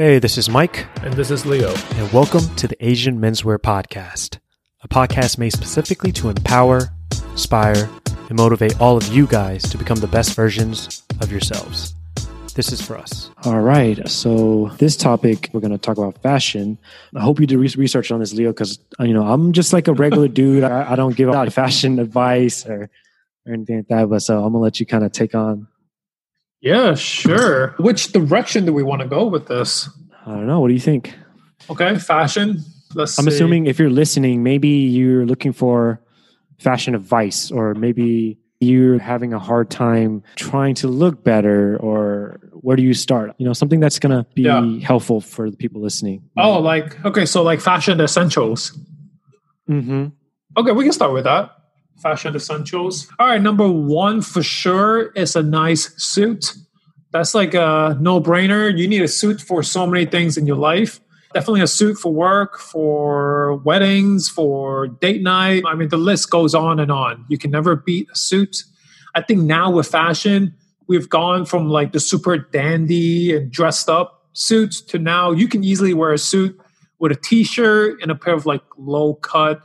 Hey, this is Mike, And this is Leo. and welcome to the Asian Menswear Podcast, a podcast made specifically to empower, inspire, and motivate all of you guys to become the best versions of yourselves. This is for us. All right. So this topic, we're going to talk about fashion. I hope you did research on this, Leo, because uh, you know I'm just like a regular dude. I, I don't give out fashion advice or, or anything like that. But so I'm gonna let you kind of take on. Yeah, sure. Which direction do we want to go with this? I don't know. What do you think? Okay, fashion. Let's I'm see. assuming if you're listening, maybe you're looking for fashion advice, or maybe you're having a hard time trying to look better, or where do you start? You know, something that's going to be Yeah. helpful for the people listening. Oh, like okay, so like fashion essentials. hmm Okay, we can start with that. Fashion essentials. All right, number one for sure is a nice suit. That's like a no brainer. You need a suit for so many things in your life. Definitely a suit for work, for weddings, for date night. I mean, the list goes on and on. You can never beat a suit. I think now with fashion, we've gone from like the super dandy and dressed up suits to now you can easily wear a suit with a t-shirt and a pair of like low cut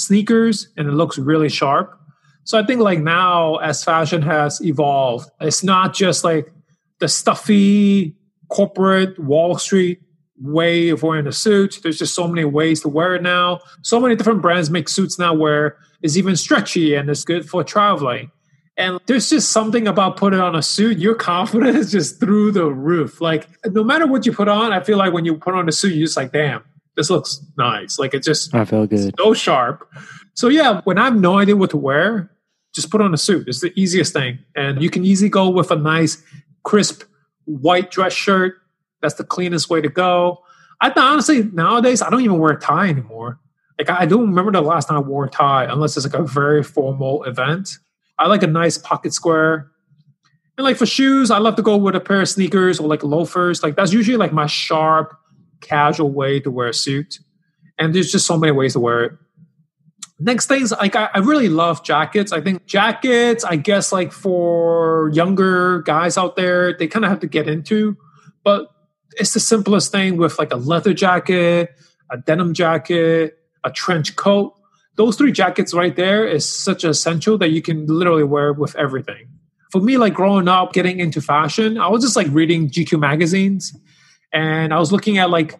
sneakers and it looks really sharp. So I think like now as fashion has evolved, it's not just like the stuffy corporate Wall Street way of wearing a suit. There's just so many ways to wear it now. So many different brands make suits now where it's even stretchy and it's good for traveling. And there's just something about putting on a suit, your confidence is just through the roof. Like no matter what you put on, I feel like when you put on a suit, you're just like, damn, this looks nice. Like it just I feel good. so sharp. So yeah, when I have no idea what to wear, just put on a suit. It's the easiest thing, and you can easily go with a nice, crisp white dress shirt. That's the cleanest way to go. I honestly nowadays I don't even wear a tie anymore. Like I don't remember the last time I wore a tie unless it's like a very formal event. I like a nice pocket square. And like for shoes, I love to go with a pair of sneakers or like loafers. Like that's usually like my sharp, casual way to wear a suit. And there's just so many ways to wear it. Next things, like I, I really love jackets. I think jackets, I guess, like for younger guys out there, they kind of have to get into. But it's the simplest thing with like a leather jacket, a denim jacket, a trench coat. Those three jackets right there is such an essential that you can literally wear with everything. For me, like growing up, getting into fashion, I was just like reading GQ magazines and I was looking at like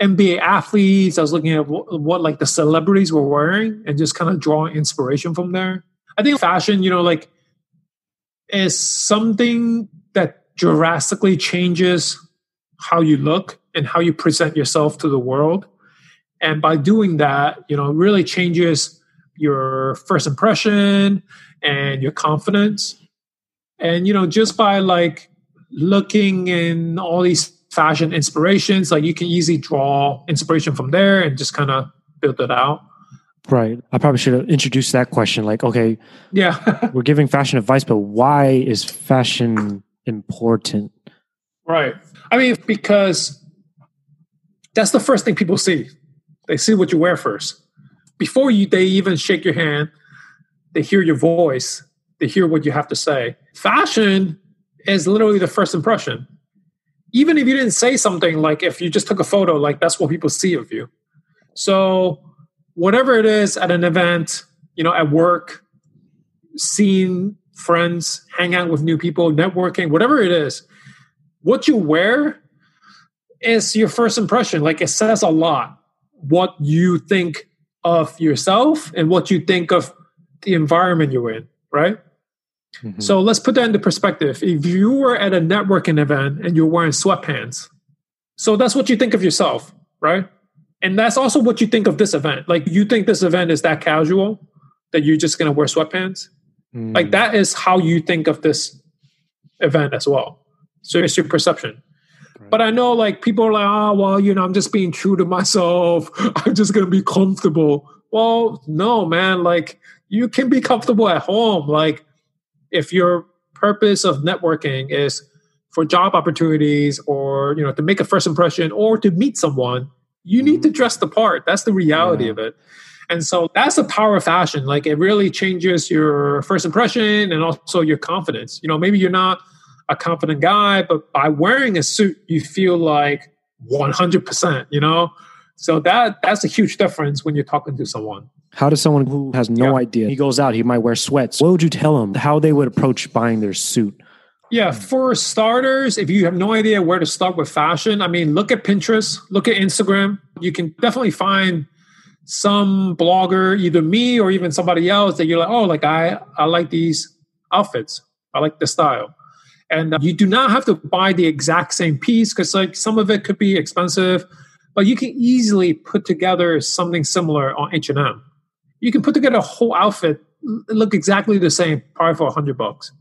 NBA athletes. I was looking at what, what like the celebrities were wearing and just kind of drawing inspiration from there. I think fashion, you know, like is something that drastically changes how you look and how you present yourself to the world. And by doing that, you know, really changes your first impression and your confidence. And, you know, just by like looking in all these fashion inspirations, like you can easily draw inspiration from there and just kind of build it out. Right. I probably should have introduced that question. Like, okay, Yeah. we're giving fashion advice, but why is fashion important? right. I mean, because that's the first thing people see. They see what you wear first. Before you they even shake your hand, they hear your voice, they hear what you have to say. Fashion is literally the first impression. Even if you didn't say something, like if you just took a photo, like that's what people see of you. So whatever it is at an event, you know, at work, seeing friends, hang out with new people, networking, whatever it is, what you wear is your first impression. Like it says a lot what you think of yourself and what you think of the environment you're in, right? Mhm. So let's put that into perspective. If you were at a networking event and you're wearing sweatpants, so that's what you think of yourself, right? And that's also what you think of this event. Like you think this event is that casual that you're just going to wear sweatpants. Mm. Like that is how you think of this event as well. So it's your perception. But I know like people are like, oh, well, you know, I'm just being true to myself. I'm just going to be comfortable. Well, no, man. Like you can be comfortable at home. Like if your purpose of networking is for job opportunities or, you know, to make a first impression or to meet someone, you need to mm-hmm. dress the part. That's the reality Yeah. of it. And so that's the power of fashion. Like it really changes your first impression and also your confidence. You know, maybe you're not a confident guy, but by wearing a suit, you feel like 100%, you know? So that that's a huge difference when you're talking to someone. How does someone who has no yeah. idea, he goes out, he might wear sweats. What would you tell him how they would approach buying their suit? Yeah, for starters, if you have no idea where to start with fashion, I mean, look at Pinterest, look at Instagram. You can definitely find some blogger, either me or even somebody else, that you're like, oh, like I, I like these outfits. I like the style. And uh, you do not have to buy the exact same piece because like some of it could be expensive, but you can easily put together something similar on H&M. You can put together a whole outfit, look exactly the same, probably for a hundred bucks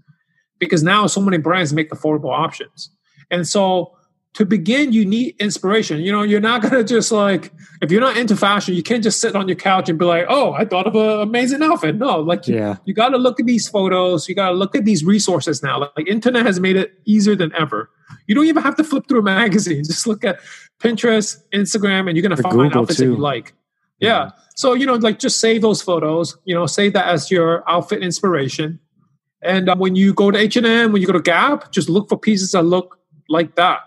because now so many brands make affordable options. And so to begin, you need inspiration. You know, you're not going to just like, if you're not into fashion, you can't just sit on your couch and be like, oh, I thought of an amazing outfit. No, like, yeah. you, you got to look at these photos. You got to look at these resources now. Like, like, internet has made it easier than ever. You don't even have to flip through a magazine. Just look at Pinterest, Instagram, and you're going to find Google outfits too. that you like. Yeah. yeah. So, you know, like just save those photos, you know, save that as your outfit inspiration. And uh, when you go to H&M, when you go to Gap, just look for pieces that look like that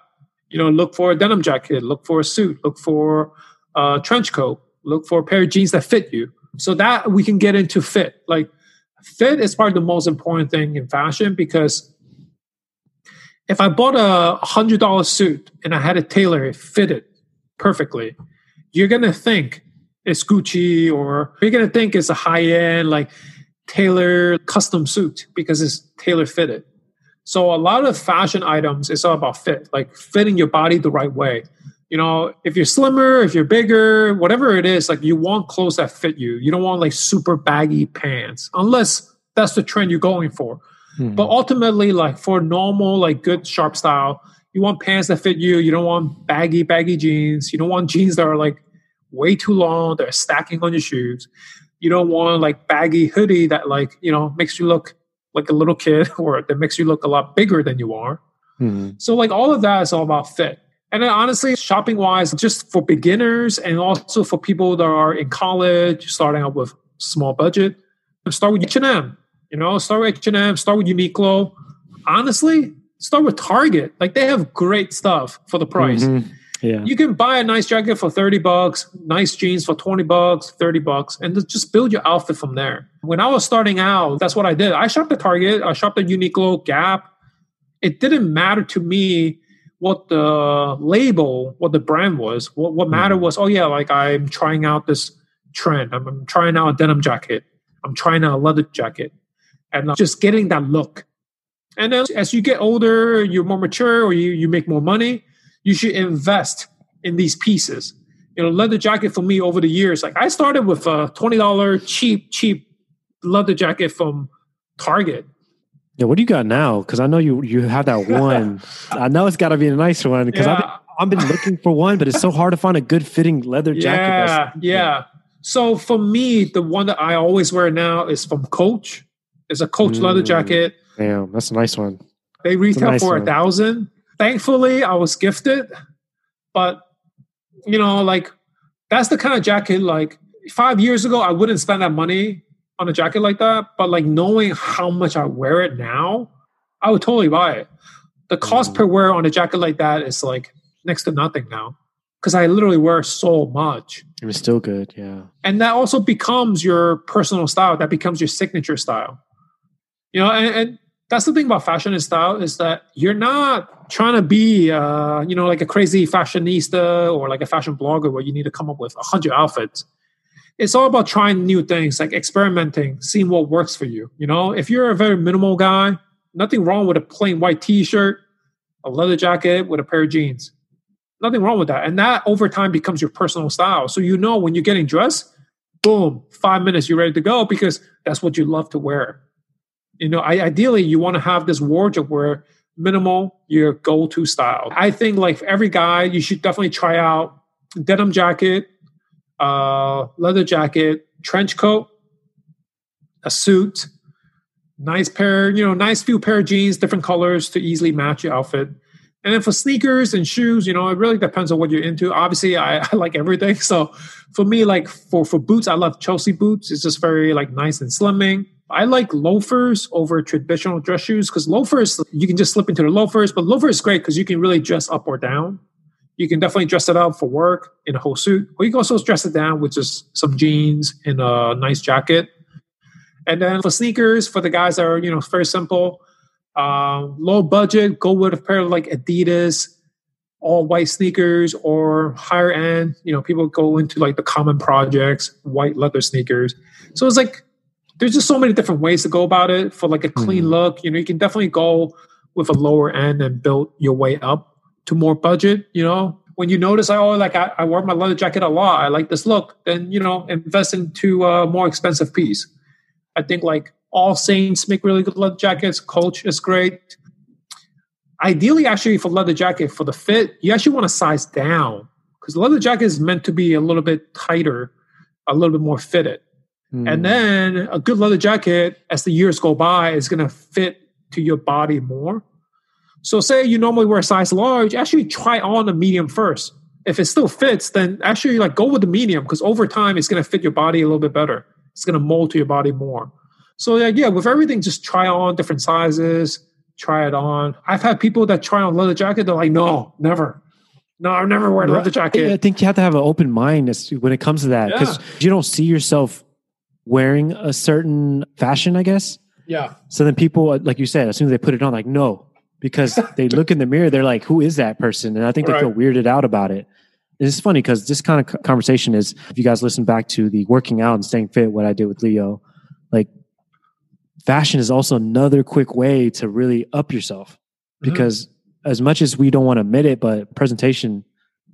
you know, look for a denim jacket, look for a suit, look for a trench coat, look for a pair of jeans that fit you. So that we can get into fit. Like fit is probably the most important thing in fashion because if I bought a hundred dollar suit and I had a tailor, it fitted perfectly, you're gonna think it's Gucci or you're gonna think it's a high end like tailor custom suit because it's tailor fitted. So a lot of fashion items it's all about fit, like fitting your body the right way. You know, if you're slimmer, if you're bigger, whatever it is, like you want clothes that fit you. You don't want like super baggy pants, unless that's the trend you're going for. Hmm. But ultimately, like for normal, like good sharp style, you want pants that fit you. You don't want baggy, baggy jeans. You don't want jeans that are like way too long, they're stacking on your shoes. You don't want like baggy hoodie that like, you know, makes you look like a little kid or that makes you look a lot bigger than you are. Mm-hmm. So like all of that is all about fit. And then honestly, shopping wise, just for beginners and also for people that are in college, starting out with small budget, start with H&M. You know, start with H&M, start with Uniqlo. Honestly, start with Target. Like they have great stuff for the price. Mm-hmm. Yeah. You can buy a nice jacket for 30 bucks, nice jeans for 20 bucks, 30 bucks, and just build your outfit from there. When I was starting out, that's what I did. I shopped at Target, I shopped at Uniqlo, Gap. It didn't matter to me what the label, what the brand was. What, what mattered mm. was, oh, yeah, like I'm trying out this trend. I'm, I'm trying out a denim jacket. I'm trying out a leather jacket. And just getting that look. And then as you get older, you're more mature or you, you make more money, you should invest in these pieces. You know, leather jacket for me over the years, like I started with a $20 cheap, cheap leather jacket from Target. Yeah, what do you got now? Because I know you you have that one. I know it's got to be a nice one because yeah. I've, I've been looking for one, but it's so hard to find a good fitting leather jacket. Yeah, yeah. So for me, the one that I always wear now is from Coach. It's a Coach mm, leather jacket. Damn, that's a nice one. They retail nice for a thousand thankfully I was gifted, but you know, like that's the kind of jacket like five years ago I wouldn't spend that money on a jacket like that. But like knowing how much I wear it now, I would totally buy it. The cost mm. per wear on a jacket like that is like next to nothing now. Because I literally wear so much. It was still good, yeah. And that also becomes your personal style. That becomes your signature style. You know, and, and that's the thing about fashion and style is that you're not trying to be uh, you know like a crazy fashionista or like a fashion blogger where you need to come up with a hundred outfits. It's all about trying new things like experimenting seeing what works for you you know? If you're a very minimal guy nothing wrong with a plain white t-shirt a leather jacket with a pair of jeans. Nothing wrong with that. And that over time becomes your personal style. So you know when you're getting dressed boom five minutes you're ready to go because that's what you love to wear you know, I, ideally you want to have this wardrobe where minimal your go-to style. I think like every guy, you should definitely try out denim jacket, uh, leather jacket, trench coat, a suit, nice pair, you know, nice few pair of jeans, different colors to easily match your outfit. And then for sneakers and shoes, you know, it really depends on what you're into. Obviously, I, I like everything. So for me, like for for boots, I love Chelsea boots. It's just very like nice and slimming. I like loafers over traditional dress shoes because loafers, you can just slip into the loafers, but loafers is great because you can really dress up or down. you can definitely dress it up for work in a whole suit, or you can also dress it down with just some jeans and a nice jacket. And then for sneakers, for the guys that are you know very simple, uh, low budget, go with a pair of like Adidas all white sneakers or higher end. You know, people go into like the common projects, white leather sneakers. So it's like there's just so many different ways to go about it for like a clean mm. look. You know, you can definitely go with a lower end and build your way up to more budget. You know, when you notice, I oh, like I, I wear my leather jacket a lot, I like this look, then you know, invest into a more expensive piece. I think like AllSaints make really good leather jackets. Coach is great. Ideally, actually, for leather jacket for the fit, you actually want to size down because leather jacket is meant to be a little bit tighter, a little bit more fitted. Mm. And then a good leather jacket, as the years go by, is going to fit to your body more. So, say you normally wear a size large, actually try on a medium first. If it still fits, then actually like go with the medium because over time it's going to fit your body a little bit better. It's going to mold to your body more. So, like, yeah, with everything, just try on different sizes, try it on. I've had people that try on leather jacket. They're like, no, never. No, I've never worn a leather jacket. I think you have to have an open mind when it comes to that because yeah. you don't see yourself wearing a certain fashion, I guess. Yeah. So then people, like you said, as soon as they put it on, like, no, because they look in the mirror, they're like, who is that person? And I think they right. feel weirded out about it. It's funny because this kind of conversation is, if you guys listen back to the working out and staying fit, what I did with Leo, like fashion is also another quick way to really up yourself mm-hmm. because mm-hmm. as much as we don't want to admit it, but presentation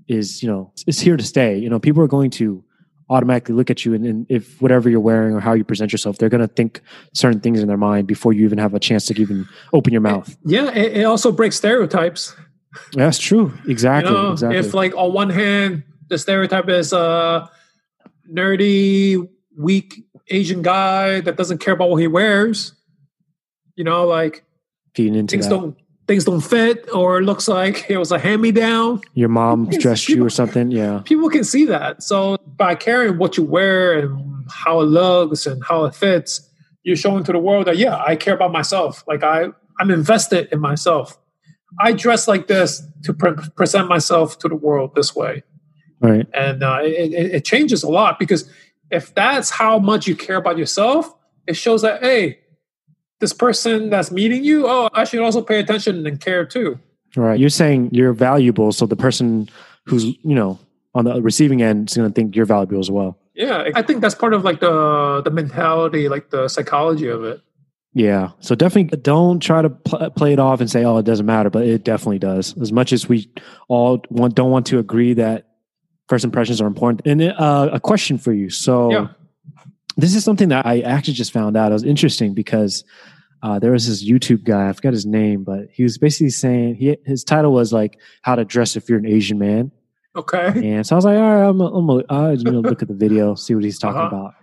is, you know, it's here to stay. You know, people are going to automatically look at you and, and, if whatever you're wearing or how you present yourself, they're going to think certain things in their mind before you even have a chance to even open your eh, mouth. Yeah, it, it also breaks stereotypes. That's true. Exactly, you know, exactly. If like on one hand the stereotype is a nerdy, weak Asian guy that doesn't care about what he wears, you know, like feeding into things that. don't things don't fit or it looks like it was a hand me down. Your mom dressed people, you or something. Yeah. People can see that. So by caring what you wear and how it looks and how it fits, you're showing to the world that, yeah, I care about myself. Like I, I'm invested in myself. I dress like this to pre- present myself to the world this way. Right. And uh, it, it, it changes a lot because if that's how much you care about yourself, it shows that, hey, this person that's meeting you, oh, I should also pay attention and care too. Right. You're saying you're valuable, so the person who's you know on the receiving end is going to think you're valuable as well. Yeah, I think that's part of like the the mentality, like the psychology of it. Yeah. So definitely don't try to pl- play it off and say, "Oh, it doesn't matter," but it definitely does. As much as we all want, don't want to agree that first impressions are important. And uh, a question for you. So. Yeah this is something that I actually just found out. It was interesting because uh, there was this YouTube guy. I forgot his name, but he was basically saying he his title was like "How to Dress If You're an Asian Man." Okay. And so I was like, all right, I'm, I'm, I'm gonna look at the video, see what he's talking uh-huh. about.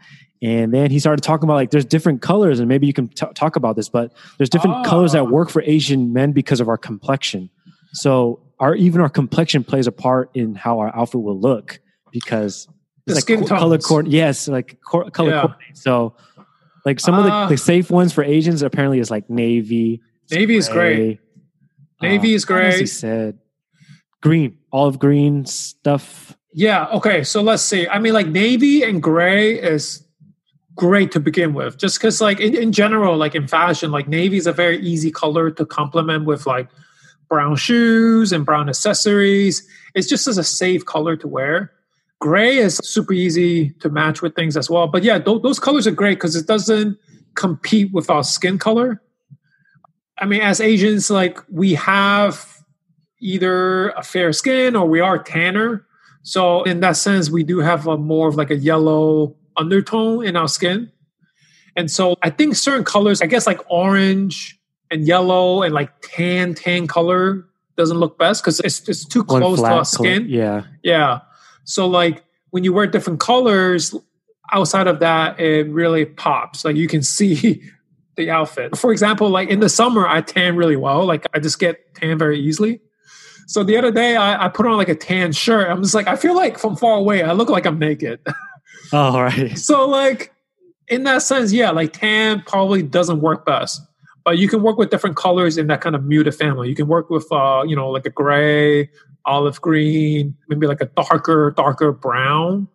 And then he started talking about like there's different colors, and maybe you can t- talk about this, but there's different oh. colors that work for Asian men because of our complexion. So our even our complexion plays a part in how our outfit will look because the like skin co- color cord. Yes, like co- color yeah. coordinate. So, like some uh, of the, the, ah. safe ones for Asians apparently is like navy. Navy is great. Navy uh, is great. He said green, olive green stuff. Yeah. Okay. So let's see. I mean, like navy and gray is great to begin with, just because, like in, in general, like in fashion, like navy is a very easy color to complement with like brown shoes and brown accessories. It's just as a safe color to wear. Gray is super easy to match with things as well. But yeah, th- those colors are great because it doesn't compete with our skin color. I mean, as Asians, like we have either a fair skin or we are tanner. So in that sense, we do have a more of like a yellow undertone in our skin. And so I think certain colors, I guess like orange and yellow and like tan, tan color doesn't look best because it's, it's too close to our skin. Color. Yeah. Yeah. So like when you wear different colors, outside of that, it really pops. Like you can see the outfit. For example, like in the summer, I tan really well. Like I just get tan very easily. So the other day, I, I put on like a tan shirt. I'm just like, I feel like from far away, I look like I'm naked. Oh, right. so like in that sense, yeah, like tan probably doesn't work best. But you can work with different colors in that kind of muted family. You can work with, uh, you know, like a gray, olive green, maybe like a darker, darker brown,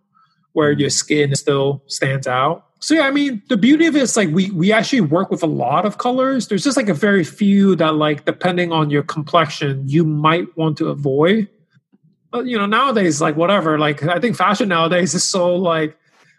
where your skin still stands out. So yeah, I mean, the beauty of it is like we we actually work with a lot of colors. There's just like a very few that like depending on your complexion, you might want to avoid. But you know, nowadays, like whatever, like I think fashion nowadays is so like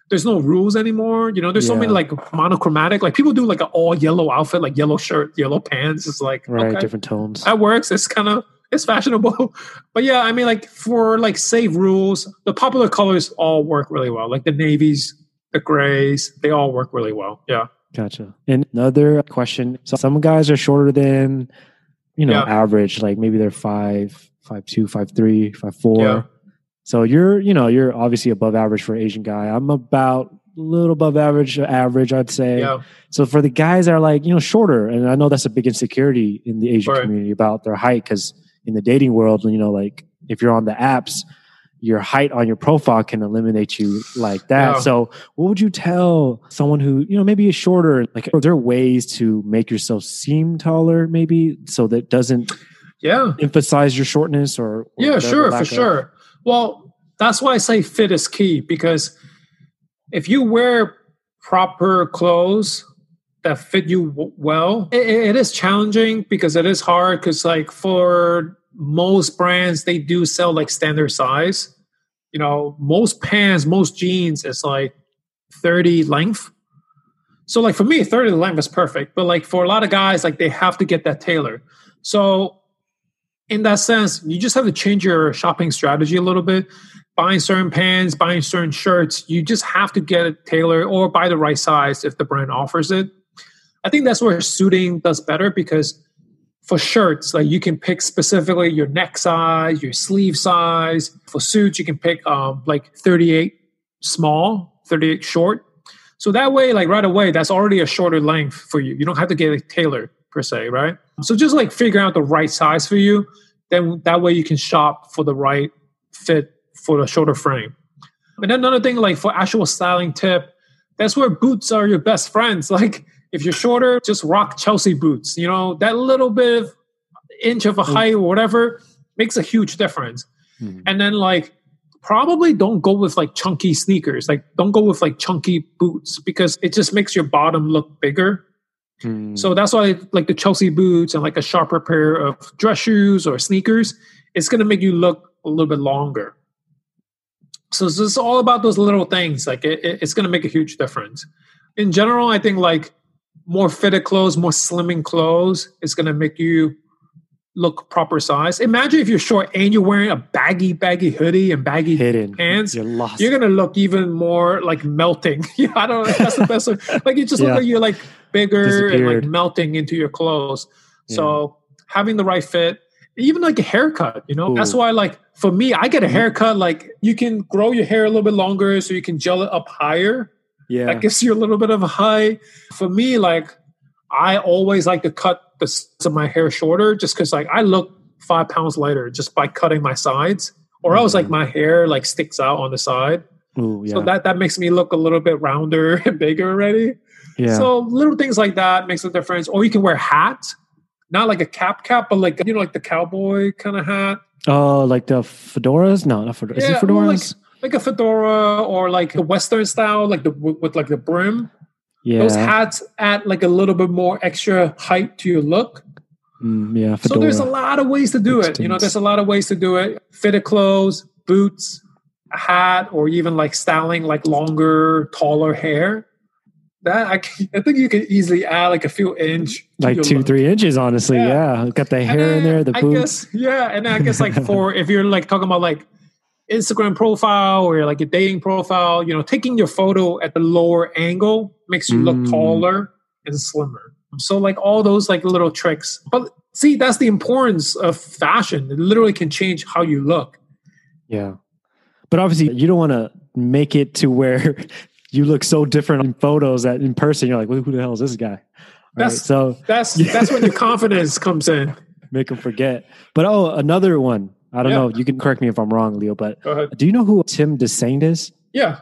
there's no rules anymore. You know, there's so many like monochromatic. Like people do like an all yellow outfit, like yellow shirt, yellow pants. It's like Right, okay, different tones. that works. It's kind of it's fashionable. But yeah, I mean, like for like save rules, the popular colors all work really well. Like the navies, the grays, they all work really well. Yeah. Gotcha. And another question: so some guys are shorter than, you know, Yeah. average. Like maybe they're five, five two, five three, five four. Yeah. So you're, you know, you're obviously above average for an Asian guy. I'm about a little above average, average, I'd say. Yeah. So for the guys that are like, you know, shorter, and I know that's a big insecurity in the Asian Right. community about their height, because in the dating world, you know, like if you're on the apps, your height on your profile can eliminate you like that. Yeah. So what would you tell someone who, you know, maybe is shorter? Like, are there ways to make yourself seem taller, maybe, so that doesn't Yeah. emphasize your shortness or, or Yeah, sure, for of- sure. Well, that's why I say fit is key because if you wear proper clothes that fit you well, it, it is challenging because it is hard. Because like for most brands, they do sell like standard size. You know, most pants, most jeans is like thirty length. So like for me, thirty length is perfect. But like for a lot of guys, like they have to get that tailor. So in that sense, you just have to change your shopping strategy a little bit. Buying certain pants, buying certain shirts, you just have to get it tailored or buy the right size if the brand offers it. I think that's where suiting does better because for shirts, like you can pick specifically your neck size, your sleeve size. For suits, you can pick um, like 38 small, 38 short. So that way, like right away, that's already a shorter length for you. You don't have to get it tailored per se, right? So just like figuring out the right size for you. Then that way you can shop for the right fit for the shorter frame. And then another thing, like for actual styling tip, that's where boots are your best friends. Like if you're shorter, just rock Chelsea boots. You know, that little bit of inch of a height or whatever makes a huge difference. Hmm. And then like probably don't go with like chunky sneakers. Like don't go with like chunky boots because it just makes your bottom look bigger. Hmm. So that's why like the Chelsea boots and like a sharper pair of dress shoes or sneakers, it's gonna make you look a little bit longer. So it's just all about those little things. Like it, it- it's gonna make a huge difference. In general, I think like more fitted clothes, more slimming clothes is gonna make you look proper size. Imagine if you're short and you're wearing a baggy, baggy hoodie and baggy hidden pants, You're lost. you're gonna look even more like melting. yeah, I don't know. That's the best. way. Like you just look like you're like bigger and like melting into your clothes. So having the right fit, even like a haircut, you know, that's why like for me, I get a haircut. Like you can grow your hair a little bit longer, so you can gel it up higher. yeah. That gives you a little bit of a high. For me, like I always like to cut the sides of my hair shorter, just because like I look five pounds lighter just by cutting my sides, or else like Mhm. my hair like sticks out on the side. Ooh, yeah. So that that makes me look a little bit rounder and bigger already. Yeah. So little things like that makes a difference. Or you can wear hats, not like a cap cap, but like you know, like the cowboy kind of hat, oh, like the fedoras? No, not fedoras. Is Yeah, it fedoras? like a fedora or like the Western style, like the with, like the brim. yeah. Those hats add like a little bit more extra height to your look. Mm, yeah, So there's a lot of ways to do it. You know, there's a lot of ways to do it. Fitted clothes, boots, a hat, or even like styling like longer, taller hair. That I, can- I think you can easily add like a few inch, like two, look. three inches, honestly. Yeah. Yeah. Got the hair in there, the I boots. guess, yeah, and then I guess like for if you're like talking about like Instagram profile or like a dating profile, you know, taking your photo at the lower angle makes you look Mm. taller and slimmer. So like all those like little tricks. But see, that's the importance of fashion. It literally can change how you look. Yeah. But obviously, you don't want to make it to where you look so different in photos that in person, you're like, who the hell is this guy? Right? That's- So That's Yeah. that's when your confidence comes in. make them forget. But oh, another one. I don't Yeah. know. You can correct me if I'm wrong, Leo, but do you know who Tim Dessaint is? Yeah.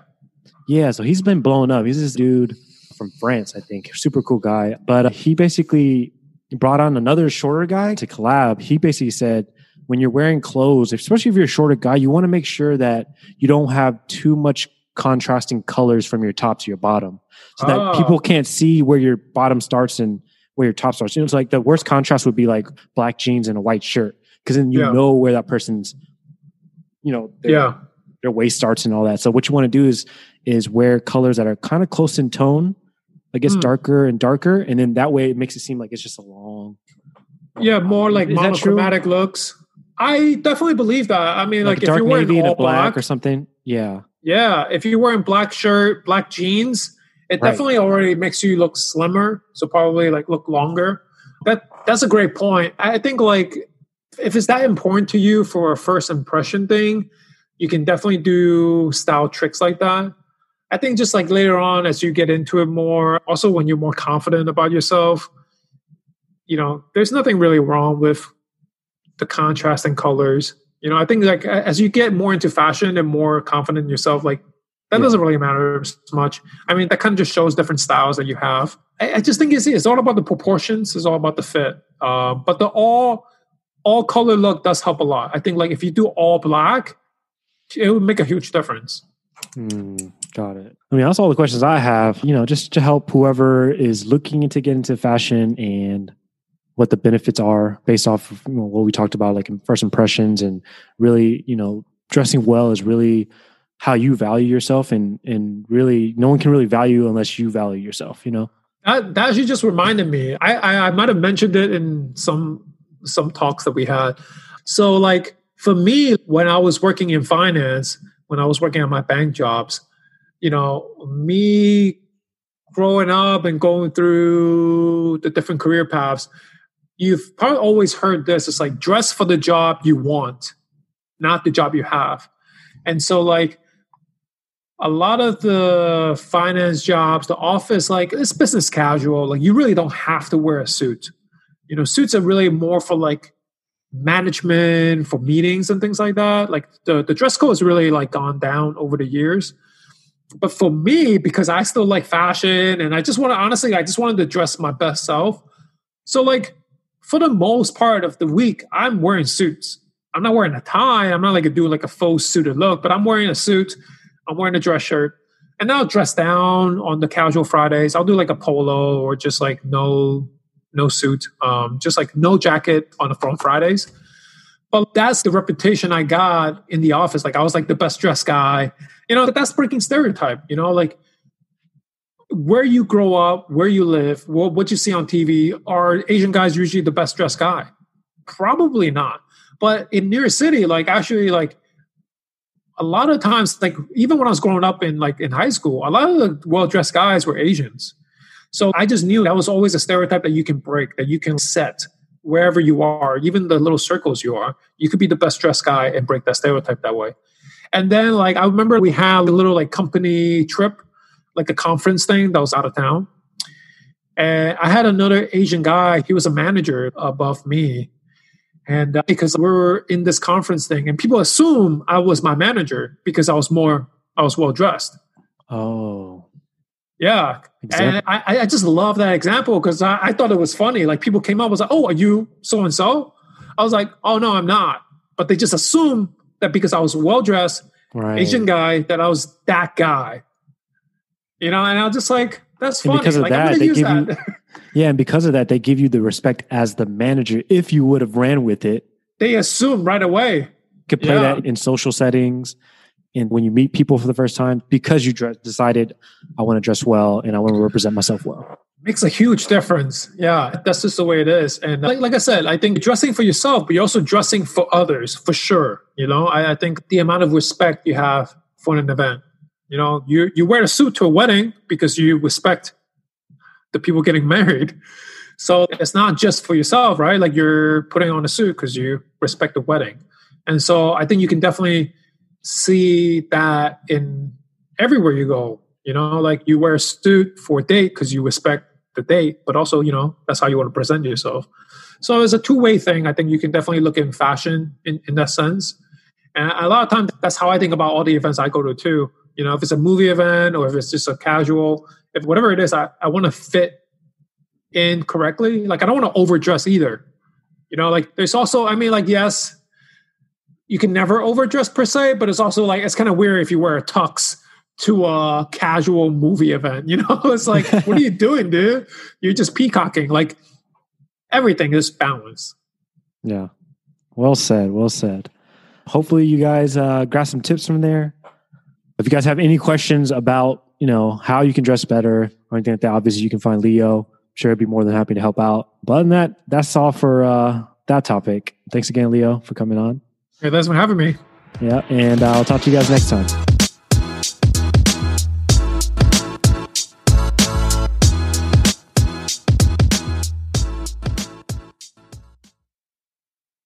Yeah, so he's been blown up. He's this dude from France, I think. Super cool guy. But uh, he basically brought on another shorter guy to collab. He basically said, when you're wearing clothes, especially if you're a shorter guy, you want to make sure that you don't have too much contrasting colors from your top to your bottom so that Oh. people can't see where your bottom starts and where your top starts. You know, it's like the worst contrast would be like black jeans and a white shirt because then you Yeah. know where that person's, you know, their, Yeah. their waist starts and all that. So what you want to do is is wear colors that are kind of close in tone, like it's Hmm. darker and darker, and then that way it makes it seem like it's just a long. Yeah, more like Is monochromatic looks. I definitely believe that. I mean, Like, like, if you're wearing all a black, black, or something. Yeah. Yeah, if you're wearing black shirt, black jeans, it Right. definitely already makes you look slimmer. So probably like look longer. That that's a great point. I think like if it's that important to you for a first impression thing, you can definitely do style tricks like that. I think just like later on as you get into it more, also when you're more confident about yourself, you know, there's nothing really wrong with the contrasting colors. You know, I think like as you get more into fashion and more confident in yourself, like that Yeah. doesn't really matter as much. I mean, that kind of just shows different styles that you have. I, I just think it's it's all about the proportions. It's all about the fit. Uh, but the all all color look does help a lot. I think like if you do all black, it would make a huge difference. Hmm, got it. I mean, that's all the questions I have. You know, just to help whoever is looking to get into fashion and what the benefits are based off of you know, what we talked about, like first impressions, and really, you know, dressing well is really how you value yourself, and and really, no one can really value unless you value yourself. You know. That, that actually just reminded me. I, I, I might have mentioned it in some some talks that we had. So like for me, when I was working in finance, when I was working on my bank jobs, you know, me growing up and going through the different career paths, you've probably always heard this. It's like dress for the job you want, not the job you have. And so like a lot of the finance jobs, the office, like it's business casual. Like you really don't have to wear a suit. You know, suits are really more for like management, for meetings and things like that. Like the, the dress code has really like gone down over the years. But for me, because I still like fashion and I just want to honestly, I just wanted to dress my best self. So like for the most part of the week, I'm wearing suits. I'm not wearing a tie. I'm not like a doing like a faux suited look, but I'm wearing a suit. I'm wearing a dress shirt. And I'll dress down on the casual Fridays. I'll do like a polo or just like no no suit, um, just like no jacket on the front Fridays. But that's the reputation I got in the office. Like I was like the best dressed guy. You know, that's breaking stereotype. You know, like where you grow up, where you live, what, what you see on TV, are Asian guys usually the best dressed guy? Probably not. But in New York City, like actually, like a lot of times, like even when I was growing up in like in high school, a lot of the well dressed guys were Asians. So I just knew that was always a stereotype that you can break, that you can set wherever you are, even the little circles you are. You could be the best dressed guy and break that stereotype that way. And then like I remember we had a little like company trip, like a conference thing that was out of town. And I had another Asian guy, he was a manager above me. And uh, because we were in this conference thing, and people assume I was my manager because I was more, I was well dressed. Oh, Yeah. example. And I, I just love that example because I, I thought it was funny. Like people came up was like, "Oh, are you so and so?" I was like, "Oh no, I'm not." But they just assume that because I was well dressed, right. Asian guy, that I was that guy. You know, and I was just like, "That's And funny." because of like, that, they give that. you- Yeah, and because of that, they give you the respect as the manager. If you would have ran with it, they assume right away. could play Yeah. that in social settings, and when you meet people for the first time, because you dress, decided I want to dress well and I want to represent myself well. makes a huge difference. Yeah, that's just the way it is. And like, like I said, I think dressing for yourself, but you're also dressing for others for sure. You know, I, I think the amount of respect you have for an event. You know, you you wear a suit to a wedding because you respect the people getting married. So it's not just for yourself, right? Like you're putting on a suit because you respect the wedding. And so I think you can definitely see that in everywhere you go. You know, like you wear a suit for a date because you respect the date, but also, you know, that's how you want to present yourself. So it's a two way thing. I think you can definitely look in fashion in, in that sense. And a lot of times that's how I think about all the events I go to too. You know, if it's a movie event or if it's just a casual, if whatever it is, I, I want to fit in correctly. Like I don't want to overdress either. You know, like there's also, I mean, like yes, you can never overdress per se, but it's also like it's kind of weird if you wear a tux to a casual movie event. You know, it's like, what are you doing, dude? You're just peacocking. Like everything is balanced. Yeah. Well said. Well said. Hopefully, you guys uh, got some tips from there. If you guys have any questions about, you know, how you can dress better or anything like that, obviously you can find Leo. I'm sure he'd be more than happy to help out. But other than that, that's all for uh, that topic. Thanks again, Leo, for coming on. Hey, thanks for having me. Yeah, and I'll talk to you guys next time.